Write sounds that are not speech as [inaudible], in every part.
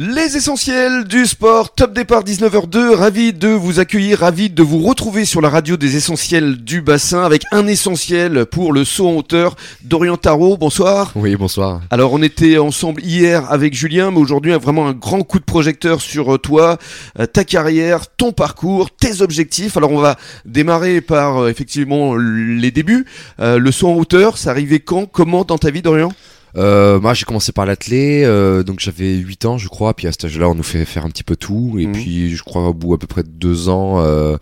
Les essentiels du sport, top départ 19h02, ravi de vous accueillir, ravi de vous retrouver sur la radio des essentiels du bassin avec un essentiel pour le saut en hauteur Dorian Tarot, bonsoir. Oui, bonsoir. Alors on était ensemble hier avec Julien, mais aujourd'hui vraiment un grand coup de projecteur sur euh, toi, euh, ta carrière, ton parcours, tes objectifs. Alors on va démarrer par euh, effectivement les débuts. le saut en hauteur, ça arrivait quand, comment dans ta vie Dorian? Euh, moi j'ai commencé par l'athlé, euh, donc j'avais 8 ans je crois, puis à cet âge-là on nous fait faire un petit peu tout, et mhm. puis je crois au bout à peu près de 2 ans, euh,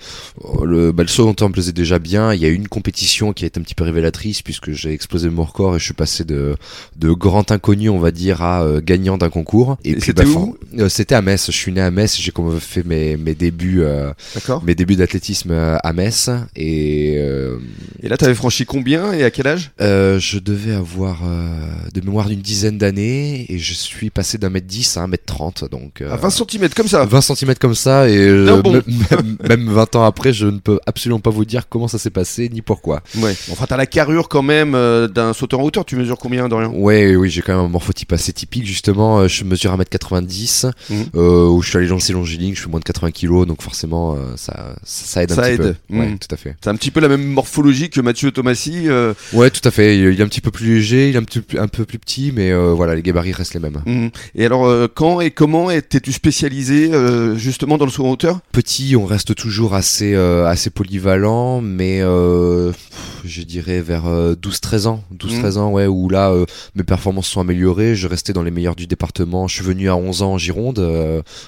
le, bah, le saut en me plaisait déjà bien, il y a eu une compétition qui a été un petit peu révélatrice puisque j'ai explosé mon record et je suis passé de, de grand inconnu on va dire à euh, gagnant d'un concours. Et, c'était bah, où euh, C'était à Metz, je suis né à Metz, j'ai fait mes, mes débuts, euh, mes débuts d'athlétisme à Metz, et... et là t'avais franchi combien et à quel âge? Je devais avoir de mémoire d'une dizaine d'années et je suis passé d'un mètre 10 à un mètre 30 donc à 20 cm comme ça. 20 cm comme ça et euh, [laughs] même, 20 ans après je ne peux absolument pas vous dire comment ça s'est passé ni pourquoi. Ouais. Enfin t'as la carrure quand même euh, d'un sauteur en hauteur. Tu mesures combien Dorian? Ouais oui j'ai quand même un morphotype assez typique justement. Euh, je mesure 1m90 mmh. où je suis allé lancer longiligne je suis moins de 80 kg donc forcément ça, ça aide un petit peu. Ouais mmh. tout à fait. C'est un petit peu la même morphologie que Mathieu Thomasy ouais tout à fait il est un petit peu plus léger il est un petit un peu plus petit, mais euh, voilà, les gabarits restent les mêmes. Mhm. Et alors, euh, quand et comment étais-tu spécialisé euh, justement dans le saut en hauteur Petit, on reste toujours assez, assez polyvalent, mais je dirais vers 12-13 ans. 12-13 mhm. ans, ouais, où là, mes performances sont améliorées. Je restais dans les meilleurs du département. Je suis venu à 11 ans en Gironde,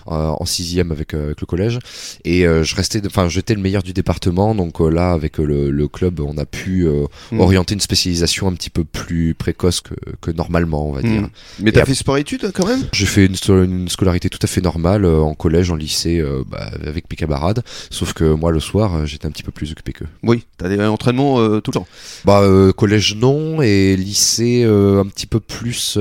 en 6 avec, avec le collège. Et je restais, enfin, j'étais le meilleur du département. Donc là, avec le, club, on a pu mhm. orienter une spécialisation un petit peu plus précoce que, que normalement, on va dire. Hmm. Mais t'as fait sport-études quand même? J'ai fait une, scolarité tout à fait normale euh, en collège, en lycée, euh, bah, avec mes camarades. Sauf que moi, le soir, euh, j'étais un petit peu plus occupé qu'eux. Oui, t'as des entraînements tout le temps Bah, collège non, et lycée un petit peu plus.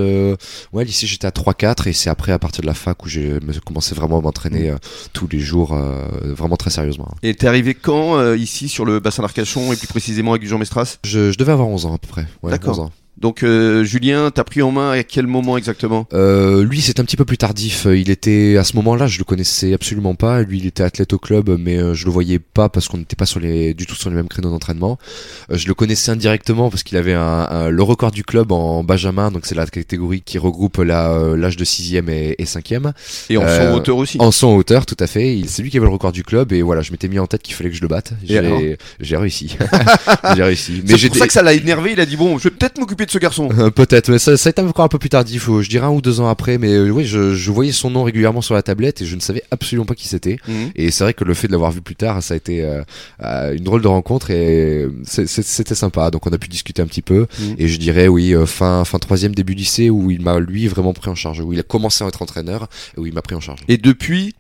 ouais, lycée j'étais à 3-4, et c'est après, à partir de la fac, où j'ai commencé vraiment à m'entraîner hmm. tous les jours, vraiment très sérieusement. Et t'es arrivé quand ici sur le bassin d'Arcachon, et plus précisément avec Jean Mestras je, je, devais avoir 11 ans à peu près. Ouais, D'accord. Donc euh, Julien, t'as pris en main à quel moment exactement? Euh, Lui, c'est un petit peu plus tardif. Il était à ce moment-là, je le connaissais absolument pas. Lui, il était athlète au club, mais euh, je le voyais pas parce qu'on n'était pas sur les, du tout sur les mêmes créneaux d'entraînement. Euh, je le connaissais indirectement parce qu'il avait un, le record du club en Benjamin, donc c'est la catégorie qui regroupe l'âge de 6e et, et 5e. Et en son hauteur aussi. En son hauteur, tout à fait. C'est lui qui avait le record du club et voilà, je m'étais mis en tête qu'il fallait que je le batte. J'ai réussi. [laughs] J'ai réussi. Mais c'est pour ça que ça l'a énervé. Il a dit bon, je vais peut-être m'occuper ce garçon. Euh, peut-être, mais ça, ça a été encore un peu plus tardif, je dirais un ou deux ans après, mais euh, oui, je, je, voyais son nom régulièrement sur la tablette et je ne savais absolument pas qui c'était. Mhm. Et c'est vrai que le fait de l'avoir vu plus tard, ça a été euh, une drôle de rencontre et c'était sympa. Donc on a pu discuter un petit peu mhm. et je dirais oui, fin fin troisième début lycée où il m'a lui vraiment pris en charge, où il a commencé à être entraîneur et où il m'a pris en charge. Et depuis,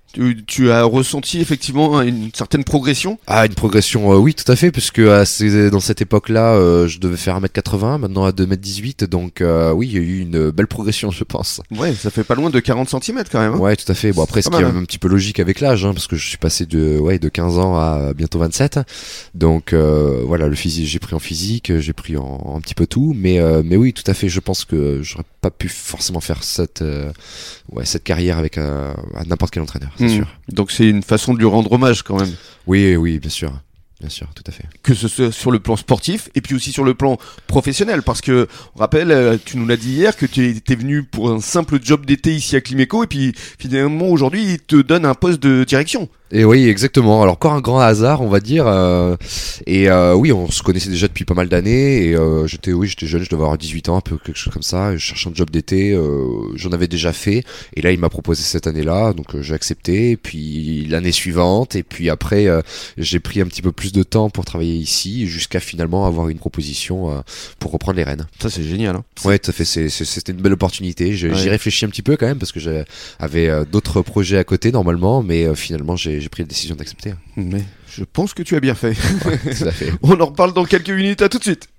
tu, as ressenti effectivement une certaine progression? Ah, une progression, euh, oui, tout à fait, puisque euh, dans cette époque-là, euh, je devais faire 1m80, maintenant à 2m18, donc oui, il y a eu une belle progression, je pense. Ouais, ça fait pas loin de 40 cm quand même. Hein. ouais, tout à fait. Bon, après, ce qui est hein. un petit peu logique avec l'âge, hein, parce que je suis passé de, ouais, de 15 ans à bientôt 27. Donc voilà, le physique, j'ai pris en physique, j'ai pris en, un petit peu tout, mais, mais oui, tout à fait, je pense que j'aurais pas pu forcément faire cette, ouais, cette carrière avec n'importe quel entraîneur. Hmm. Donc c'est une façon de lui rendre hommage quand même. Oui, oui, bien sûr. Bien sûr, tout à fait. Que ce soit sur le plan sportif et puis aussi sur le plan professionnel. Parce que, on rappelle, euh, tu nous l'as dit hier, que tu étais venu pour un simple job d'été ici à Climéco et puis finalement aujourd'hui, il te donne un poste de direction. Et oui, exactement. Alors encore un grand hasard, on va dire. Euh, et euh, oui, on se connaissait déjà depuis pas mal d'années. Et euh, j'étais, oui, j'étais jeune, je devais avoir 18 ans, un peu quelque chose comme ça. je cherchais un job d'été. J'en avais déjà fait. Et là, il m'a proposé cette année-là, donc j'ai accepté. Et puis l'année suivante. Et puis après, j'ai pris un petit peu plus de temps pour travailler ici, jusqu'à finalement avoir une proposition pour reprendre les rênes. Ça, c'est génial. Hein. Ouais, tout à fait. C'était une belle opportunité. J'y réfléchis un petit peu quand même parce que j'avais d'autres projets à côté normalement, mais finalement j'ai j'ai pris la décision d'accepter. Mais je pense que tu as bien fait. [laughs] On en reparle dans quelques minutes, à tout de suite.